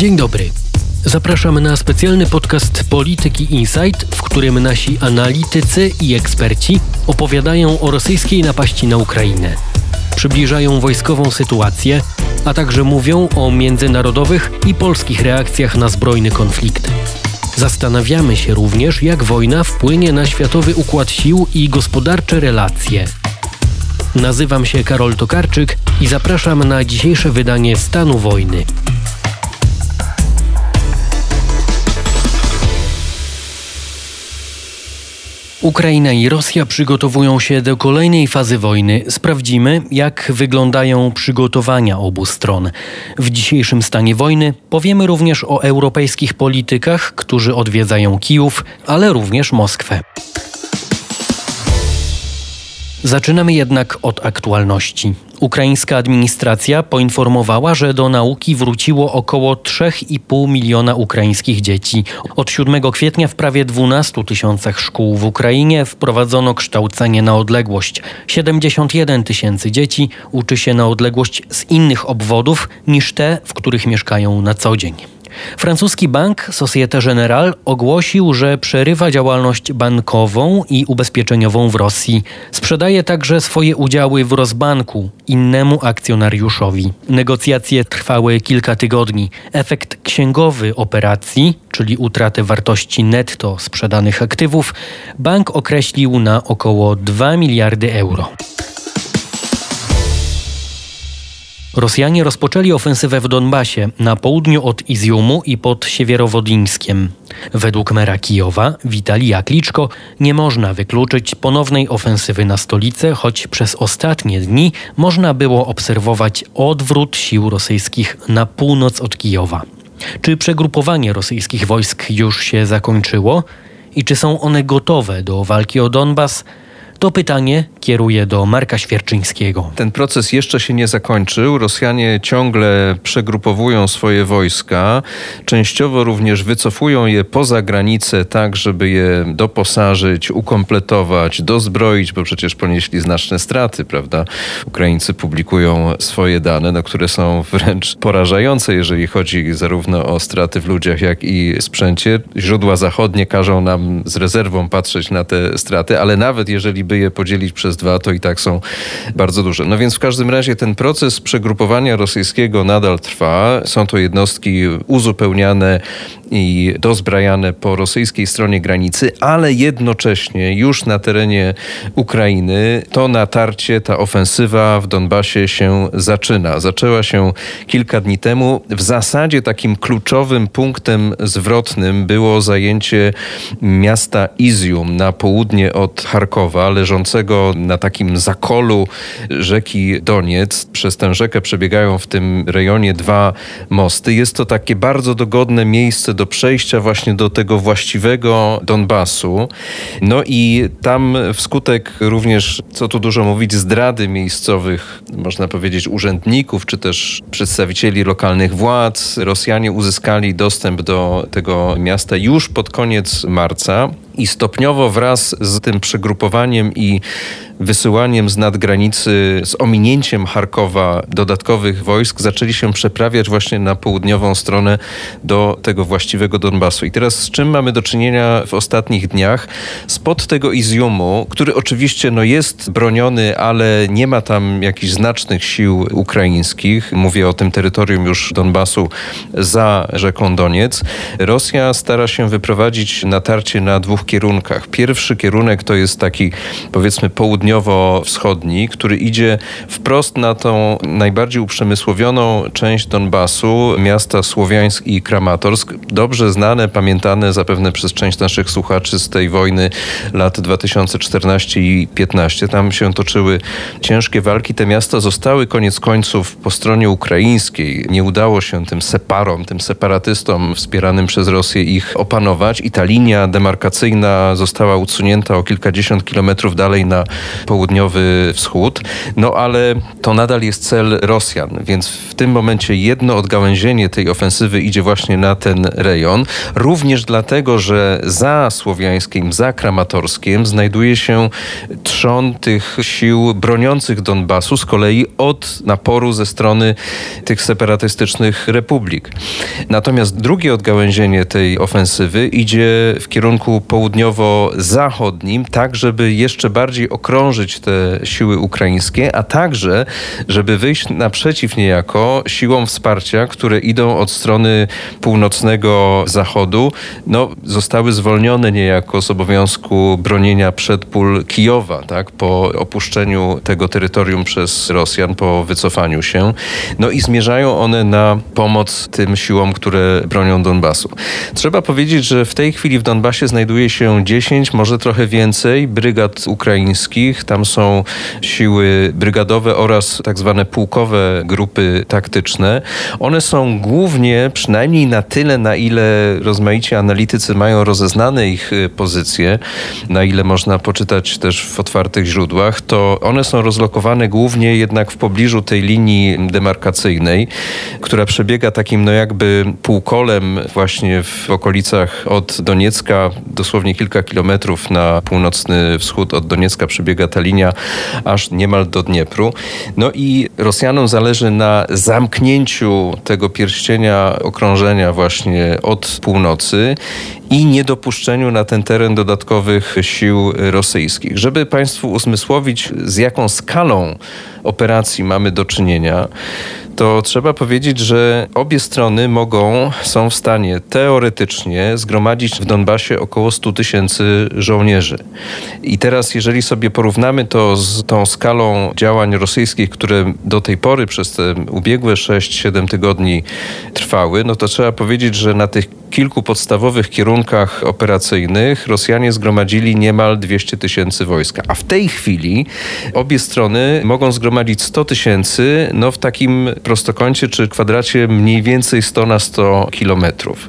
Dzień dobry. Zapraszamy na specjalny podcast Polityki Insight, w którym nasi analitycy i eksperci opowiadają o rosyjskiej napaści na Ukrainę. Przybliżają wojskową sytuację, a także mówią o międzynarodowych i polskich reakcjach na zbrojny konflikt. Zastanawiamy się również, jak wojna wpłynie na światowy układ sił i gospodarcze relacje. Nazywam się Karol Tokarczyk i zapraszam na dzisiejsze wydanie Stanu Wojny. Ukraina i Rosja przygotowują się do kolejnej fazy wojny. Sprawdzimy, jak wyglądają przygotowania obu stron. W dzisiejszym stanie wojny powiemy również o europejskich politykach, którzy odwiedzają Kijów, ale również Moskwę. Zaczynamy jednak od aktualności. Ukraińska administracja poinformowała, że do nauki wróciło około 3,5 miliona ukraińskich dzieci. Od 7 kwietnia w prawie 12 tysiącach szkół w Ukrainie wprowadzono kształcenie na odległość. 71 tysięcy dzieci uczy się na odległość z innych obwodów niż te, w których mieszkają na co dzień. Francuski bank Societe Generale ogłosił, że przerywa działalność bankową i ubezpieczeniową w Rosji. Sprzedaje także swoje udziały w Rosbanku innemu akcjonariuszowi. Negocjacje trwały kilka tygodni. Efekt księgowy operacji, czyli utratę wartości netto sprzedanych aktywów, bank określił na około 2 miliardy euro. Rosjanie rozpoczęli ofensywę w Donbasie, na południu od Izjumu i pod Siewierowodińskiem. Według mera Kijowa, Witalija Kliczko, nie można wykluczyć ponownej ofensywy na stolicę, choć przez ostatnie dni można było obserwować odwrót sił rosyjskich na północ od Kijowa. Czy przegrupowanie rosyjskich wojsk już się zakończyło? I czy są one gotowe do walki o Donbas? To pytanie kieruję do Marka Świerczyńskiego. Ten proces jeszcze się nie zakończył. Rosjanie ciągle przegrupowują swoje wojska, częściowo również wycofują je poza granice, tak żeby je doposażyć, ukompletować, dozbroić, bo przecież ponieśli znaczne straty, prawda? Ukraińcy publikują swoje dane, no, które są wręcz porażające, jeżeli chodzi zarówno o straty w ludziach, jak i sprzęcie. Źródła zachodnie każą nam z rezerwą patrzeć na te straty, ale nawet jeżeli by je podzielić przez dwa, to i tak są bardzo duże. No więc w każdym razie ten proces przegrupowania rosyjskiego nadal trwa. Są to jednostki uzupełniane i dozbrajane po rosyjskiej stronie granicy, ale jednocześnie już na terenie Ukrainy to natarcie, ta ofensywa w Donbasie się zaczyna. Zaczęła się kilka dni temu. W zasadzie takim kluczowym punktem zwrotnym było zajęcie miasta Izium na południe od Charkowa, leżącego na takim zakolu rzeki Doniec. Przez tę rzekę przebiegają w tym rejonie dwa mosty. Jest to takie bardzo dogodne miejsce do przejścia właśnie do tego właściwego Donbasu. No i tam wskutek również, co tu dużo mówić, zdrady miejscowych, można powiedzieć, urzędników, czy też przedstawicieli lokalnych władz, Rosjanie uzyskali dostęp do tego miasta już pod koniec marca i stopniowo wraz z tym przegrupowaniem i wysyłaniem z nadgranicy, z ominięciem Charkowa dodatkowych wojsk, zaczęli się przeprawiać właśnie na południową stronę do tego właściwego Donbasu. I teraz z czym mamy do czynienia w ostatnich dniach? Spod tego Izjumu, który oczywiście no, jest broniony, ale nie ma tam jakichś znacznych sił ukraińskich, mówię o tym terytorium już Donbasu za rzeką Doniec, Rosja stara się wyprowadzić natarcie na dwóch kierunkach. Pierwszy kierunek to jest taki powiedzmy południowo-wschodni, który idzie wprost na tą najbardziej uprzemysłowioną część Donbasu, miasta Słowiańsk i Kramatorsk, dobrze znane, pamiętane zapewne przez część naszych słuchaczy z tej wojny lat 2014 i 15. Tam się toczyły ciężkie walki. Te miasta zostały koniec końców po stronie ukraińskiej. Nie udało się tym separom, tym separatystom wspieranym przez Rosję ich opanować i ta linia demarkacyjna została usunięta o kilkadziesiąt kilometrów dalej na południowy wschód. No ale to nadal jest cel Rosjan, więc w tym momencie jedno odgałęzienie tej ofensywy idzie właśnie na ten rejon. Również dlatego, że za Słowiańskim, za Kramatorskiem znajduje się trzon tych sił broniących Donbasu z kolei od naporu ze strony tych separatystycznych republik. Natomiast drugie odgałęzienie tej ofensywy idzie w kierunku południowo-zachodnim, tak żeby jeszcze bardziej okrążyć te siły ukraińskie, a także żeby wyjść naprzeciw niejako siłom wsparcia, które idą od strony północnego zachodu, no, zostały zwolnione niejako z obowiązku bronienia przed pól Kijowa, tak, po opuszczeniu tego terytorium przez Rosjan, po wycofaniu się. No i zmierzają one na pomoc tym siłom, które bronią Donbasu. Trzeba powiedzieć, że w tej chwili w Donbasie znajduje się 10, może trochę więcej brygad ukraińskich. Tam są siły brygadowe oraz tak zwane pułkowe grupy taktyczne. One są głównie, przynajmniej na tyle, na ile rozmaici analitycy mają rozeznane ich y, pozycje, na ile można poczytać też w otwartych źródłach, to one są rozlokowane głównie jednak w pobliżu tej linii demarkacyjnej, która przebiega takim no jakby półkolem właśnie w okolicach od Doniecka, dosłownie kilka kilometrów na północny wschód od Doniecka przebiega ta linia aż niemal do Dniepru. No i Rosjanom zależy na zamknięciu tego pierścienia okrążenia właśnie od północy i niedopuszczeniu na ten teren dodatkowych sił rosyjskich. Żeby Państwu uzmysłowić, z jaką skalą operacji mamy do czynienia, to trzeba powiedzieć, że obie strony mogą, są w stanie teoretycznie zgromadzić w Donbasie około 100 tysięcy żołnierzy. I teraz, jeżeli sobie porównamy to z tą skalą działań rosyjskich, które do tej pory przez te ubiegłe 6-7 tygodni trwały, no to trzeba powiedzieć, że na tych kilku podstawowych kierunkach operacyjnych Rosjanie zgromadzili niemal 200 tysięcy wojska. A w tej chwili obie strony mogą zgromadzić 100 tysięcy no w takim prostokącie czy kwadracie mniej więcej 100 na 100 kilometrów.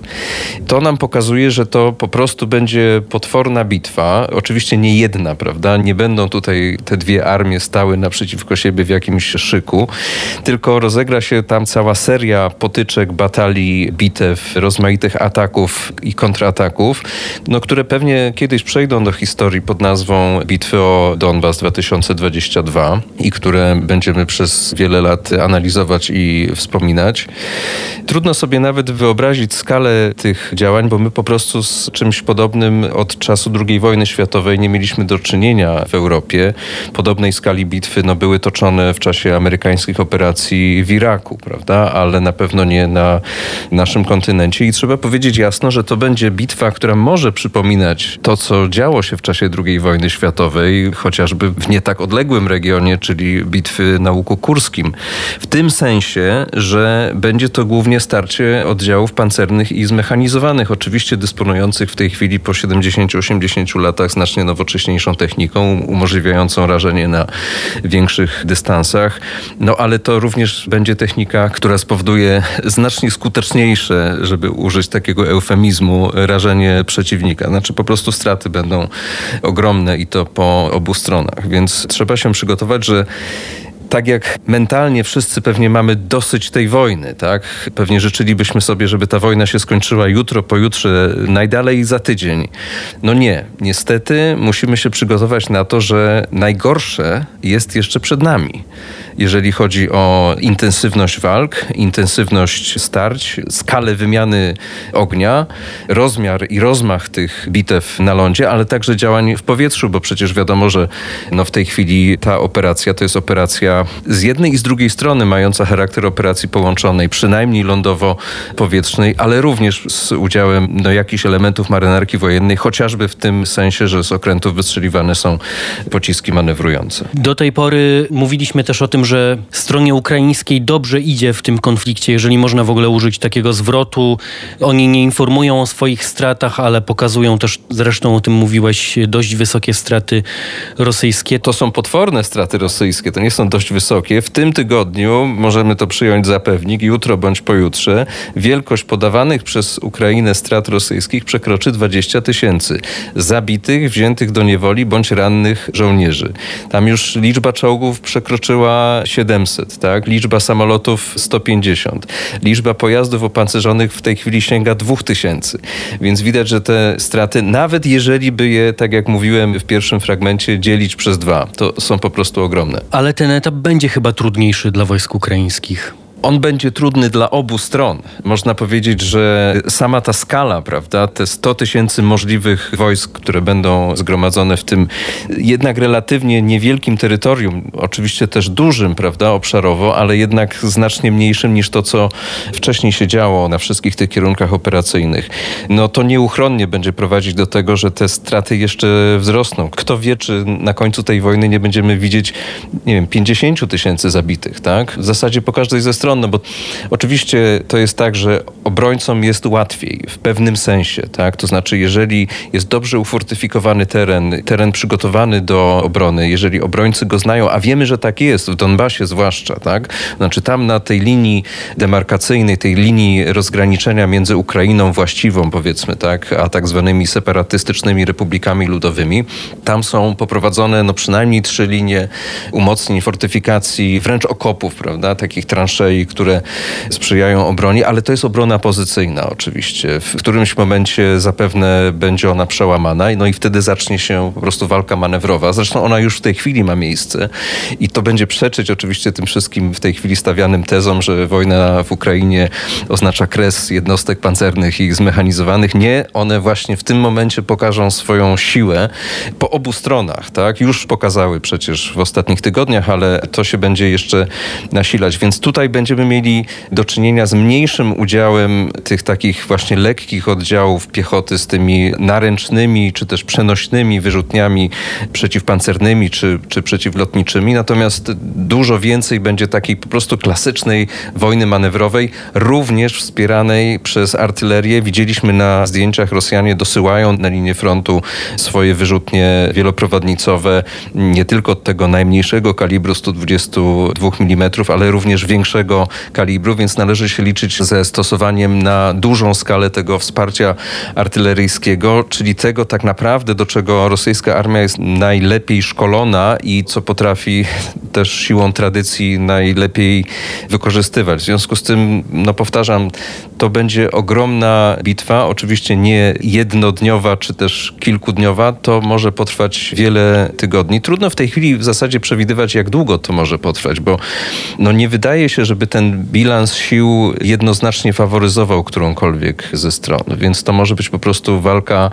To nam pokazuje, że to po prostu będzie potworna bitwa. Oczywiście nie jedna, prawda? Nie będą tutaj te dwie armie stały naprzeciwko siebie w jakimś szyku, tylko rozegra się tam cała seria potyczek, batalii, bitew, rozmaitych ataków i kontrataków, no, które pewnie kiedyś przejdą do historii pod nazwą Bitwy o Donbas 2022 i które będziemy przez wiele lat analizować i wspominać. Trudno sobie nawet wyobrazić skalę tych działań, bo my po prostu z czymś podobnym od czasu II wojny światowej nie mieliśmy do czynienia w Europie. Podobnej skali bitwy no, były toczone w czasie amerykańskich operacji w Iraku, prawda? Ale na pewno nie na naszym kontynencie. I trzeba powiedzieć, powiedzieć jasno, że to będzie bitwa, która może przypominać to, co działo się w czasie II wojny światowej, chociażby w nie tak odległym regionie, czyli bitwy na Łuku Kurskim. W tym sensie, że będzie to głównie starcie oddziałów pancernych i zmechanizowanych, oczywiście dysponujących w tej chwili po 70-80 latach znacznie nowocześniejszą techniką, umożliwiającą rażenie na większych dystansach. No ale to również będzie technika, która spowoduje znacznie skuteczniejsze, żeby użyć takiego takiego eufemizmu rażenie przeciwnika. Znaczy po prostu straty będą ogromne i to po obu stronach. Więc trzeba się przygotować, że tak jak mentalnie wszyscy pewnie mamy dosyć tej wojny, tak? Pewnie życzylibyśmy sobie, żeby ta wojna się skończyła jutro, pojutrze, najdalej za tydzień. No nie. Niestety musimy się przygotować na to, że najgorsze jest jeszcze przed nami. Jeżeli chodzi o intensywność walk, intensywność starć, skalę wymiany ognia, rozmiar i rozmach tych bitew na lądzie, ale także działań w powietrzu, bo przecież wiadomo, że no w tej chwili ta operacja to jest operacja z jednej i z drugiej strony mająca charakter operacji połączonej, przynajmniej lądowo-powietrznej, ale również z udziałem no, jakichś elementów marynarki wojennej, chociażby w tym sensie, że z okrętów wystrzeliwane są pociski manewrujące. Do tej pory mówiliśmy też o tym, że stronie ukraińskiej dobrze idzie w tym konflikcie, jeżeli można w ogóle użyć takiego zwrotu. Oni nie informują o swoich stratach, ale pokazują też, zresztą o tym mówiłeś, dość wysokie straty rosyjskie. To są potworne straty rosyjskie, to nie są dość wysokie. W tym tygodniu, możemy to przyjąć za pewnik, jutro bądź pojutrze, wielkość podawanych przez Ukrainę strat rosyjskich przekroczy 20 tysięcy zabitych, wziętych do niewoli bądź rannych żołnierzy. Tam już liczba czołgów przekroczyła 700, tak? liczba samolotów 150, liczba pojazdów opancerzonych w tej chwili sięga 2000. Więc widać, że te straty, nawet jeżeli by je, tak jak mówiłem w pierwszym fragmencie, dzielić przez dwa, to są po prostu ogromne. Ale ten etap będzie chyba trudniejszy dla wojsk ukraińskich. On będzie trudny dla obu stron. Można powiedzieć, że sama ta skala, prawda, te 100 tysięcy możliwych wojsk, które będą zgromadzone w tym jednak relatywnie niewielkim terytorium, oczywiście też dużym, prawda, obszarowo, ale jednak znacznie mniejszym niż to, co wcześniej się działo na wszystkich tych kierunkach operacyjnych, no to nieuchronnie będzie prowadzić do tego, że te straty jeszcze wzrosną. Kto wie, czy na końcu tej wojny nie będziemy widzieć, nie wiem, 50 tysięcy zabitych, tak? W zasadzie po każdej ze stron no bo oczywiście to jest tak, że obrońcom jest łatwiej w pewnym sensie, tak? To znaczy, jeżeli jest dobrze ufortyfikowany teren, teren przygotowany do obrony, jeżeli obrońcy go znają, a wiemy, że tak jest, w Donbasie zwłaszcza, tak? Znaczy tam na tej linii demarkacyjnej, tej linii rozgraniczenia między Ukrainą właściwą, powiedzmy, tak, a tak zwanymi separatystycznymi republikami ludowymi, tam są poprowadzone no przynajmniej trzy linie umocnień, fortyfikacji, wręcz okopów, prawda, takich transzei które sprzyjają obronie, ale to jest obrona pozycyjna oczywiście. W którymś momencie zapewne będzie ona przełamana, no i wtedy zacznie się po prostu walka manewrowa. Zresztą ona już w tej chwili ma miejsce i to będzie przeczyć oczywiście tym wszystkim w tej chwili stawianym tezom, że wojna w Ukrainie oznacza kres jednostek pancernych i zmechanizowanych. Nie, one właśnie w tym momencie pokażą swoją siłę po obu stronach, tak? Już pokazały przecież w ostatnich tygodniach, ale to się będzie jeszcze nasilać, więc tutaj będzie będziemy mieli do czynienia z mniejszym udziałem tych takich właśnie lekkich oddziałów piechoty z tymi naręcznymi czy też przenośnymi wyrzutniami przeciwpancernymi czy, czy przeciwlotniczymi. Natomiast dużo więcej będzie takiej po prostu klasycznej wojny manewrowej, również wspieranej przez artylerię. Widzieliśmy na zdjęciach Rosjanie dosyłają na linię frontu swoje wyrzutnie wieloprowadnicowe, nie tylko tego najmniejszego kalibru 122 mm, ale również większego kalibru, więc należy się liczyć ze stosowaniem na dużą skalę tego wsparcia artyleryjskiego, czyli tego tak naprawdę, do czego rosyjska armia jest najlepiej szkolona i co potrafi też siłą tradycji najlepiej wykorzystywać. W związku z tym, no powtarzam, to będzie ogromna bitwa, oczywiście nie jednodniowa czy też kilkudniowa, to może potrwać wiele tygodni. Trudno w tej chwili w zasadzie przewidywać, jak długo to może potrwać, bo no nie wydaje się, żeby ten bilans sił jednoznacznie faworyzował którąkolwiek ze stron, więc to może być po prostu walka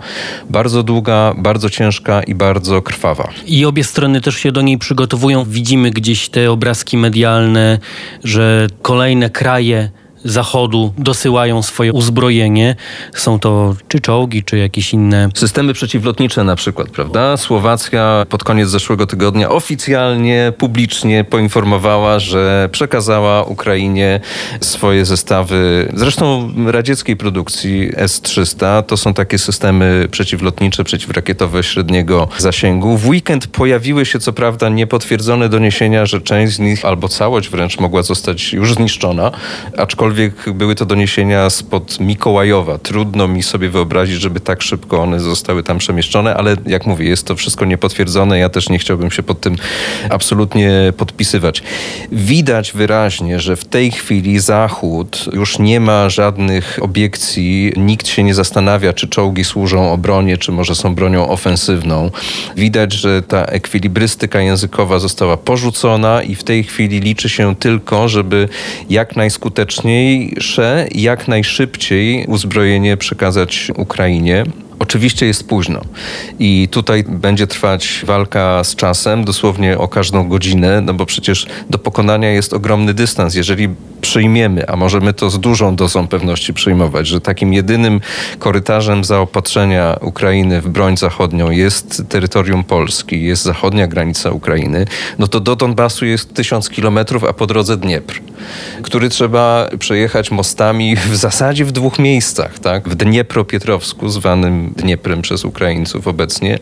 bardzo długa, bardzo ciężka i bardzo krwawa. I obie strony też się do niej przygotowują. Widzimy gdzieś te obrazki medialne, że kolejne kraje Zachodu dosyłają swoje uzbrojenie. Są to czy czołgi, czy jakieś inne. Systemy przeciwlotnicze na przykład, prawda? Słowacja pod koniec zeszłego tygodnia oficjalnie, publicznie poinformowała, że przekazała Ukrainie swoje zestawy, zresztą radzieckiej produkcji S-300. To są takie systemy przeciwlotnicze, przeciwrakietowe średniego zasięgu. W weekend pojawiły się co prawda niepotwierdzone doniesienia, że część z nich, albo całość wręcz mogła zostać już zniszczona, aczkolwiek aczkolwiek były to doniesienia spod Mikołajowa. Trudno mi sobie wyobrazić, żeby tak szybko one zostały tam przemieszczone, ale jak mówię, jest to wszystko niepotwierdzone. Ja też nie chciałbym się pod tym absolutnie podpisywać. Widać wyraźnie, że w tej chwili Zachód już nie ma żadnych obiekcji. Nikt się nie zastanawia, czy czołgi służą obronie, czy może są bronią ofensywną. Widać, że ta ekwilibrystyka językowa została porzucona i w tej chwili liczy się tylko, żeby jak najskuteczniej najważniejsze jak najszybciej uzbrojenie przekazać Ukrainie. Oczywiście jest późno i tutaj będzie trwać walka z czasem, dosłownie o każdą godzinę, no bo przecież do pokonania jest ogromny dystans. Jeżeli przyjmiemy, a możemy to z dużą dozą pewności przyjmować, że takim jedynym korytarzem zaopatrzenia Ukrainy w broń zachodnią jest terytorium Polski, jest zachodnia granica Ukrainy, no to do Donbasu jest tysiąc kilometrów, a po drodze Dniepr, który trzeba przejechać mostami w zasadzie w dwóch miejscach, tak? W Dniepropietrowsku, zwanym Dnieprem przez Ukraińców obecnie,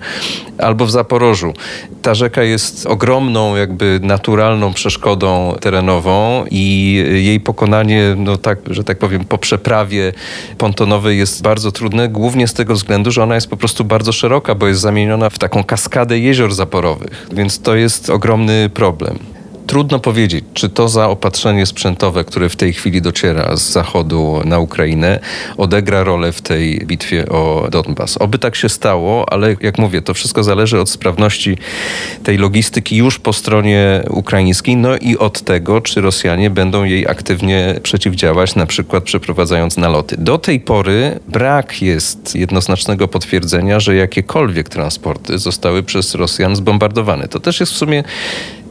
albo w Zaporożu. Ta rzeka jest ogromną, jakby naturalną przeszkodą terenową i jej pokonanie, no tak, że tak powiem, po przeprawie pontonowej jest bardzo trudne, głównie z tego względu, że ona jest po prostu bardzo szeroka, bo jest zamieniona w taką kaskadę jezior zaporowych, więc to jest ogromny problem. Trudno powiedzieć, czy to zaopatrzenie sprzętowe, które w tej chwili dociera z zachodu na Ukrainę, odegra rolę w tej bitwie o Donbas. Oby tak się stało, ale jak mówię, to wszystko zależy od sprawności tej logistyki już po stronie ukraińskiej, no i od tego, czy Rosjanie będą jej aktywnie przeciwdziałać, na przykład przeprowadzając naloty. Do tej pory brak jest jednoznacznego potwierdzenia, że jakiekolwiek transporty zostały przez Rosjan zbombardowane. To też jest w sumie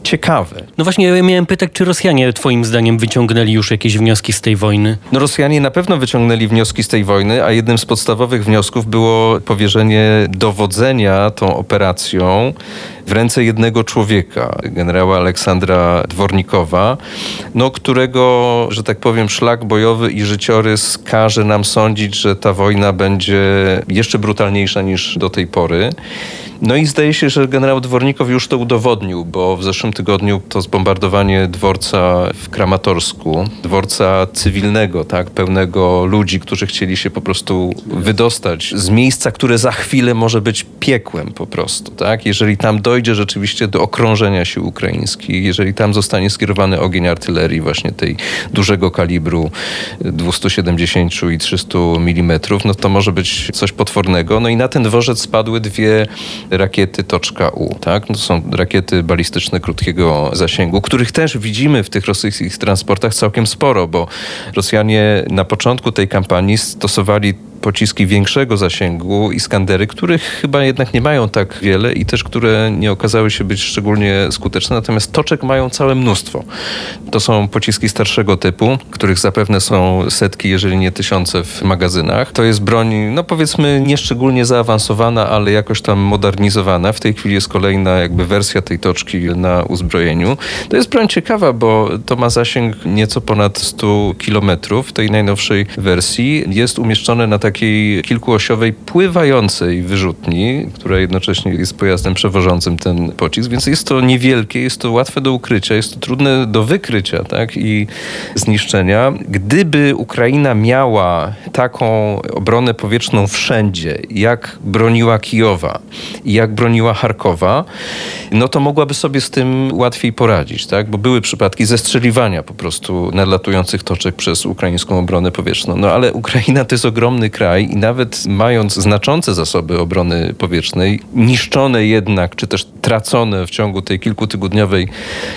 ciekawe. No właśnie, ja miałem pytać, czy Rosjanie twoim zdaniem wyciągnęli już jakieś wnioski z tej wojny? No Rosjanie na pewno wyciągnęli wnioski z tej wojny, a jednym z podstawowych wniosków było powierzenie dowodzenia tą operacją w ręce jednego człowieka, generała Aleksandra Dwornikowa, no, którego, że tak powiem, szlak bojowy i życiorys każe nam sądzić, że ta wojna będzie jeszcze brutalniejsza niż do tej pory. No i zdaje się, że generał Dwornikow już to udowodnił, bo w zeszłym tygodniu to zbombardowanie dworca w Kramatorsku, dworca cywilnego, tak, pełnego ludzi, którzy chcieli się po prostu wydostać z miejsca, które za chwilę może być piekłem po prostu, tak? Jeżeli tam dojdzie rzeczywiście do okrążenia sił ukraińskich, jeżeli tam zostanie skierowany ogień artylerii właśnie tej dużego kalibru 270 i 300 mm, no to może być coś potwornego. No i na ten dworzec spadły dwie rakiety Toczka U. Tak? To są rakiety balistyczne krótkiego zasięgu, których też widzimy w tych rosyjskich transportach całkiem sporo, bo Rosjanie na początku tej kampanii stosowali pociski większego zasięgu, Iskandery, których chyba jednak nie mają tak wiele i też które nie okazały się być szczególnie skuteczne, natomiast toczek mają całe mnóstwo. To są pociski starszego typu, których zapewne są setki, jeżeli nie tysiące w magazynach. To jest broń, no powiedzmy, nieszczególnie zaawansowana, ale jakoś tam modernizowana. W tej chwili jest kolejna jakby wersja tej toczki na uzbrojeniu. To jest broń ciekawa, bo to ma zasięg nieco ponad 100 kilometrów. W tej najnowszej wersji jest umieszczone na takiej kilkuosiowej pływającej wyrzutni, która jednocześnie jest pojazdem przewożącym ten pocisk, więc jest to niewielkie, jest to łatwe do ukrycia, jest to trudne do wykrycia tak, i zniszczenia. Gdyby Ukraina miała taką obronę powietrzną wszędzie, jak broniła Kijowa jak broniła Charkowa, no to mogłaby sobie z tym łatwiej poradzić, tak? bo były przypadki zestrzeliwania po prostu nadlatujących toczek przez ukraińską obronę powietrzną. No ale Ukraina to jest ogromny kraj i nawet mając znaczące zasoby obrony powietrznej, niszczone jednak, czy też tracone w ciągu tej kilkutygodniowej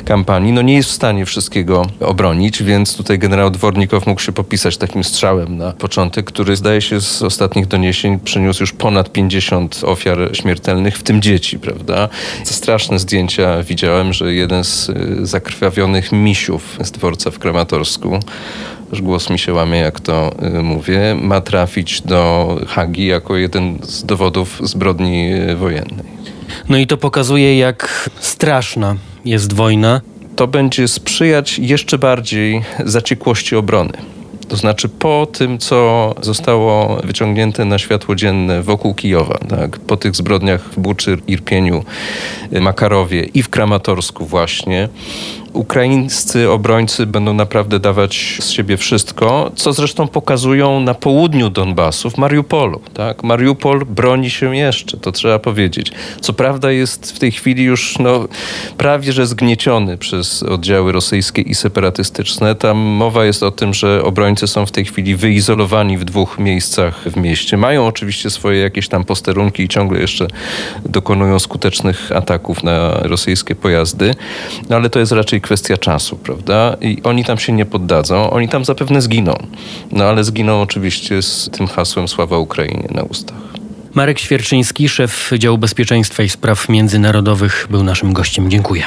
kampanii, no nie jest w stanie wszystkiego obronić, więc tutaj generał Dwornikow mógł się popisać takim strzałem na początek, który zdaje się z ostatnich doniesień przyniósł już ponad 50 ofiar śmiertelnych, w tym dzieci, prawda? Straszne zdjęcia widziałem, że jeden z y, zakrwawionych misiów z dworca w Kramatorsku już głos mi się łamie, jak to y, mówię, ma trafić do Hagi jako jeden z dowodów zbrodni y, wojennej. No i to pokazuje, jak straszna jest wojna. To będzie sprzyjać jeszcze bardziej zaciekłości obrony. To znaczy po tym, co zostało wyciągnięte na światło dzienne wokół Kijowa, tak, po tych zbrodniach w Buczy, Irpieniu, Makarowie i w Kramatorsku właśnie, ukraińscy obrońcy będą naprawdę dawać z siebie wszystko, co zresztą pokazują na południu Donbasu, w Mariupolu. Tak? Mariupol broni się jeszcze, to trzeba powiedzieć. Co prawda jest w tej chwili już no, prawie że zgnieciony przez oddziały rosyjskie i separatystyczne. Tam mowa jest o tym, że obrońcy są w tej chwili wyizolowani w dwóch miejscach w mieście. Mają oczywiście swoje jakieś tam posterunki i ciągle jeszcze dokonują skutecznych ataków na rosyjskie pojazdy, no, ale to jest raczej kwestia czasu, prawda? I oni tam się nie poddadzą, oni tam zapewne zginą. No ale zginą oczywiście z tym hasłem Sława Ukrainie na ustach. Marek Świerczyński, szef działu bezpieczeństwa i spraw międzynarodowych, był naszym gościem. Dziękuję.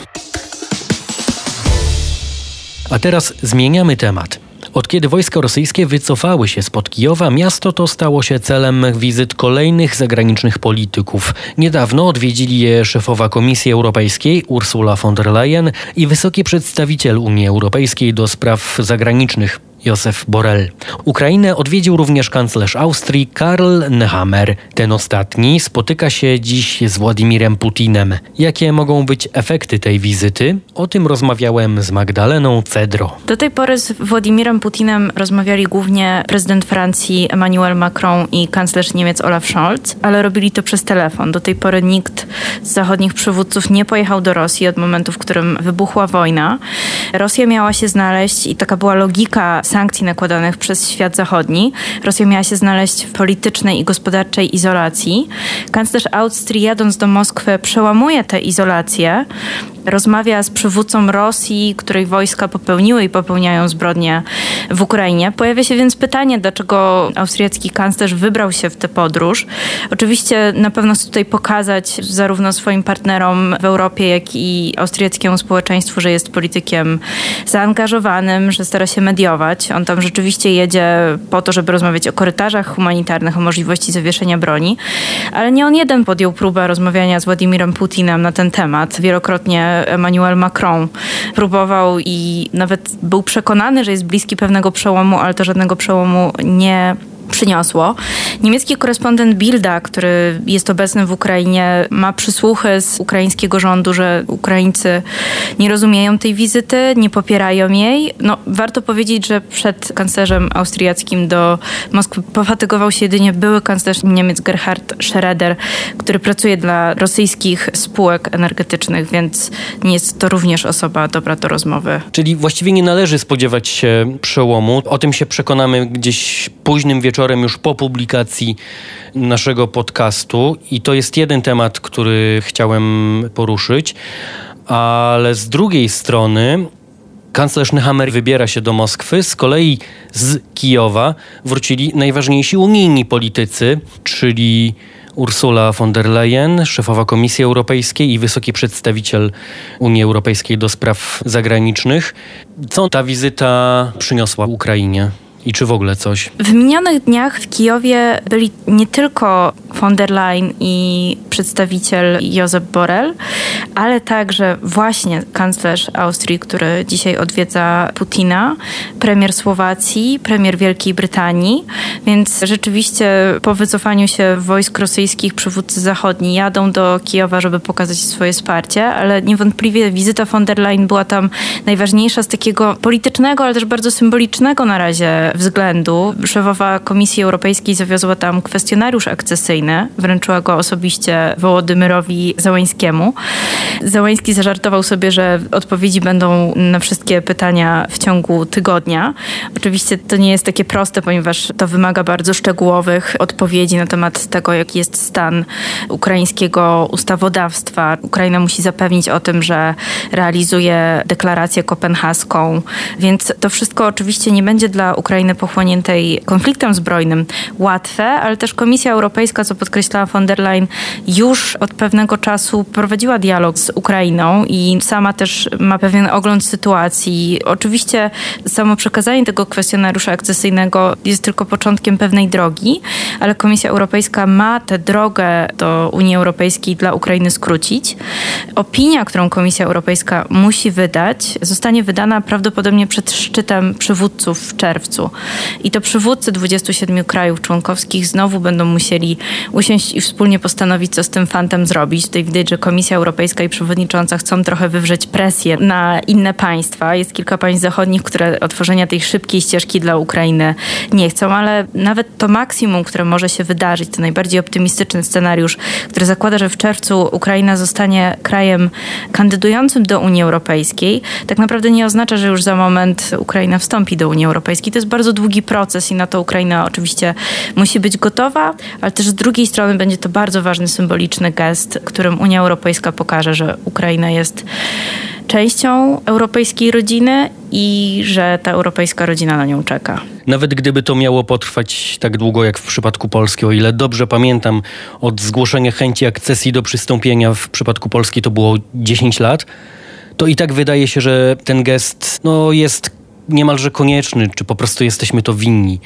A teraz zmieniamy temat. Od kiedy wojska rosyjskie wycofały się spod Kijowa, miasto to stało się celem wizyt kolejnych zagranicznych polityków. Niedawno odwiedzili je szefowa Komisji Europejskiej Ursula von der Leyen i wysoki przedstawiciel Unii Europejskiej do spraw zagranicznych Józef Borrell. Ukrainę odwiedził również kanclerz Austrii Karl Nehammer. Ten ostatni spotyka się dziś z Władimirem Putinem. Jakie mogą być efekty tej wizyty? O tym rozmawiałem z Magdaleną Cedro. Do tej pory z Władimirem Putinem rozmawiali głównie prezydent Francji Emmanuel Macron i kanclerz Niemiec Olaf Scholz, ale robili to przez telefon. Do tej pory nikt z zachodnich przywódców nie pojechał do Rosji od momentu, w którym wybuchła wojna. Rosja miała się znaleźć i taka była logika sankcji nakładanych przez świat zachodni. Rosja miała się znaleźć w politycznej i gospodarczej izolacji. Kanclerz Austrii jadąc do Moskwy przełamuje tę izolację, rozmawia z przywódcą Rosji, której wojska popełniły i popełniają zbrodnie w Ukrainie. Pojawia się więc pytanie, dlaczego austriacki kanclerz wybrał się w tę podróż. Oczywiście na pewno chce tutaj pokazać zarówno swoim partnerom w Europie, jak i austriackiemu społeczeństwu, że jest politykiem zaangażowanym, że stara się mediować. On tam rzeczywiście jedzie po to, żeby rozmawiać o korytarzach humanitarnych, o możliwości zawieszenia broni, ale nie on jeden podjął próbę rozmawiania z Władimirem Putinem na ten temat. Wielokrotnie Emmanuel Macron próbował i nawet był przekonany, że jest bliski pewnego przełomu, ale to żadnego przełomu nie przyniosło. Niemiecki korespondent Bilda, który jest obecny w Ukrainie, ma przysłuchy z ukraińskiego rządu, że Ukraińcy nie rozumieją tej wizyty, nie popierają jej. No, warto powiedzieć, że przed kanclerzem austriackim do Moskwy pofatygował się jedynie były kanclerz Niemiec Gerhard Schroeder, który pracuje dla rosyjskich spółek energetycznych, więc nie jest to również osoba dobra do rozmowy. Czyli właściwie nie należy spodziewać się przełomu. O tym się przekonamy gdzieś późnym wieczorem już po publikacji naszego podcastu i to jest jeden temat, który chciałem poruszyć, ale z drugiej strony kanclerz Nehammer wybiera się do Moskwy, z kolei z Kijowa wrócili najważniejsi unijni politycy, czyli Ursula von der Leyen, szefowa Komisji Europejskiej i wysoki przedstawiciel Unii Europejskiej do spraw zagranicznych. Co ta wizyta przyniosła Ukrainie? I czy w ogóle coś? W minionych dniach w Kijowie byli nie tylko von der Leyen i przedstawiciel Josep Borrell, ale także właśnie kanclerz Austrii, który dzisiaj odwiedza Putina, premier Słowacji, premier Wielkiej Brytanii, więc rzeczywiście po wycofaniu się wojsk rosyjskich przywódcy zachodni jadą do Kijowa, żeby pokazać swoje wsparcie, ale niewątpliwie wizyta von der Leyen była tam najważniejsza z takiego politycznego, ale też bardzo symbolicznego na razie względu. Szefowa Komisji Europejskiej zawiozła tam kwestionariusz akcesyjny, wręczyła go osobiście Wołodymyrowi Załańskiemu. Załański zażartował sobie, że odpowiedzi będą na wszystkie pytania w ciągu tygodnia. Oczywiście to nie jest takie proste, ponieważ to wymaga bardzo szczegółowych odpowiedzi na temat tego, jaki jest stan ukraińskiego ustawodawstwa. Ukraina musi zapewnić o tym, że realizuje deklarację kopenhaską, więc to wszystko oczywiście nie będzie dla Ukrainy Pochłoniętej konfliktem zbrojnym łatwe, ale też Komisja Europejska, co podkreślała von der Leyen, już od pewnego czasu prowadziła dialog z Ukrainą i sama też ma pewien ogląd sytuacji. Oczywiście samo przekazanie tego kwestionariusza akcesyjnego jest tylko początkiem pewnej drogi, ale Komisja Europejska ma tę drogę do Unii Europejskiej dla Ukrainy skrócić. Opinia, którą Komisja Europejska musi wydać, zostanie wydana prawdopodobnie przed szczytem przywódców w czerwcu. I to przywódcy 27 krajów członkowskich znowu będą musieli usiąść i wspólnie postanowić, co z tym fantem zrobić. Tutaj widać, że Komisja Europejska i przewodnicząca chcą trochę wywrzeć presję na inne państwa. Jest kilka państw zachodnich, które otworzenia tej szybkiej ścieżki dla Ukrainy nie chcą, ale nawet to maksimum, które może się wydarzyć, to najbardziej optymistyczny scenariusz, który zakłada, że w czerwcu Ukraina zostanie krajem kandydującym do Unii Europejskiej, tak naprawdę nie oznacza, że już za moment Ukraina wstąpi do Unii Europejskiej. To jest bardzo długi proces i na to Ukraina oczywiście musi być gotowa, ale też z drugiej strony będzie to bardzo ważny symboliczny gest, którym Unia Europejska pokaże, że Ukraina jest częścią europejskiej rodziny i że ta europejska rodzina na nią czeka. Nawet gdyby to miało potrwać tak długo jak w przypadku Polski, o ile dobrze pamiętam, od zgłoszenia chęci akcesji do przystąpienia w przypadku Polski to było 10 lat, to i tak wydaje się, że ten gest no, jest niemalże konieczny, czy po prostu jesteśmy to winni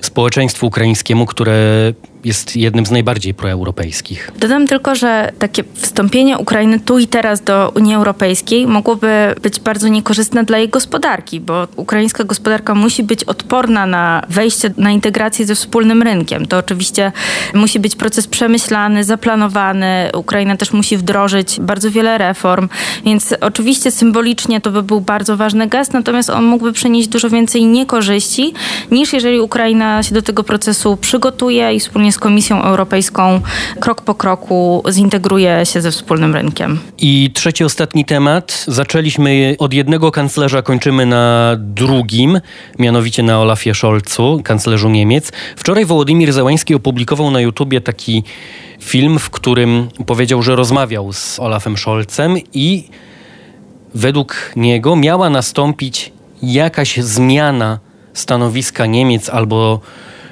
społeczeństwu ukraińskiemu, które jest jednym z najbardziej proeuropejskich. Dodam tylko, że takie wstąpienie Ukrainy tu i teraz do Unii Europejskiej mogłoby być bardzo niekorzystne dla jej gospodarki, bo ukraińska gospodarka musi być odporna na wejście, na integrację ze wspólnym rynkiem. To oczywiście musi być proces przemyślany, zaplanowany. Ukraina też musi wdrożyć bardzo wiele reform, więc oczywiście symbolicznie to by był bardzo ważny gest, natomiast on mógłby przynieść dużo więcej niekorzyści niż jeżeli Ukraina się do tego procesu przygotuje i wspólnie z Komisją Europejską krok po kroku zintegruje się ze wspólnym rynkiem. I trzeci, ostatni temat. Zaczęliśmy od jednego kanclerza, kończymy na drugim, mianowicie na Olafie Scholzu, kanclerzu Niemiec. Wczoraj Wołodymir Załański opublikował na YouTubie taki film, w którym powiedział, że rozmawiał z Olafem Scholzem i według niego miała nastąpić jakaś zmiana stanowiska Niemiec albo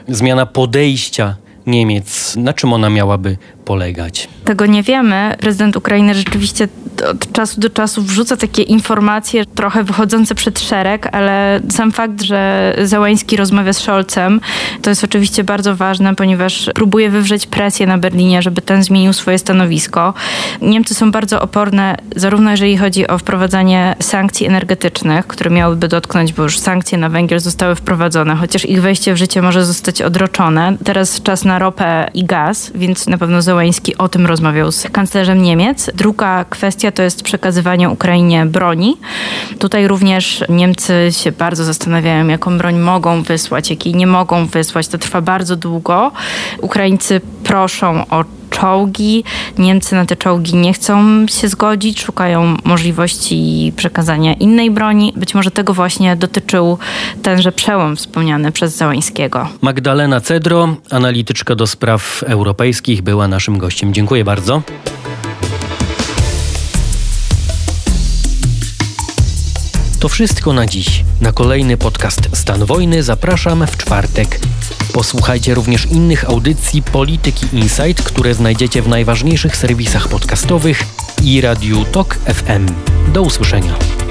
zmiana podejścia Niemiec. Na czym ona miałaby polegać? Tego nie wiemy. Prezydent Ukrainy rzeczywiście od czasu do czasu wrzuca takie informacje trochę wychodzące przed szereg, ale sam fakt, że Załański rozmawia z Scholzem, to jest oczywiście bardzo ważne, ponieważ próbuje wywrzeć presję na Berlinie, żeby ten zmienił swoje stanowisko. Niemcy są bardzo oporne, zarówno jeżeli chodzi o wprowadzanie sankcji energetycznych, które miałyby dotknąć, bo już sankcje na węgiel zostały wprowadzone, chociaż ich wejście w życie może zostać odroczone. Teraz czas na ropę i gaz, więc na pewno O tym rozmawiał z kanclerzem Niemiec. Druga kwestia to jest przekazywanie Ukrainie broni. Tutaj również Niemcy się bardzo zastanawiają, jaką broń mogą wysłać, jakiej nie mogą wysłać. To trwa bardzo długo. Ukraińcy proszą o czołgi. Niemcy na te czołgi nie chcą się zgodzić, szukają możliwości przekazania innej broni. Być może tego właśnie dotyczył tenże przełom wspomniany przez Załańskiego. Magdalena Cedro, analityczka do spraw europejskich, była naszym gościem. Dziękuję bardzo. To wszystko na dziś. Na kolejny podcast Stan Wojny zapraszam w czwartek. Posłuchajcie również innych audycji Polityki Insight, które znajdziecie w najważniejszych serwisach podcastowych i Radiu Tok FM. Do usłyszenia.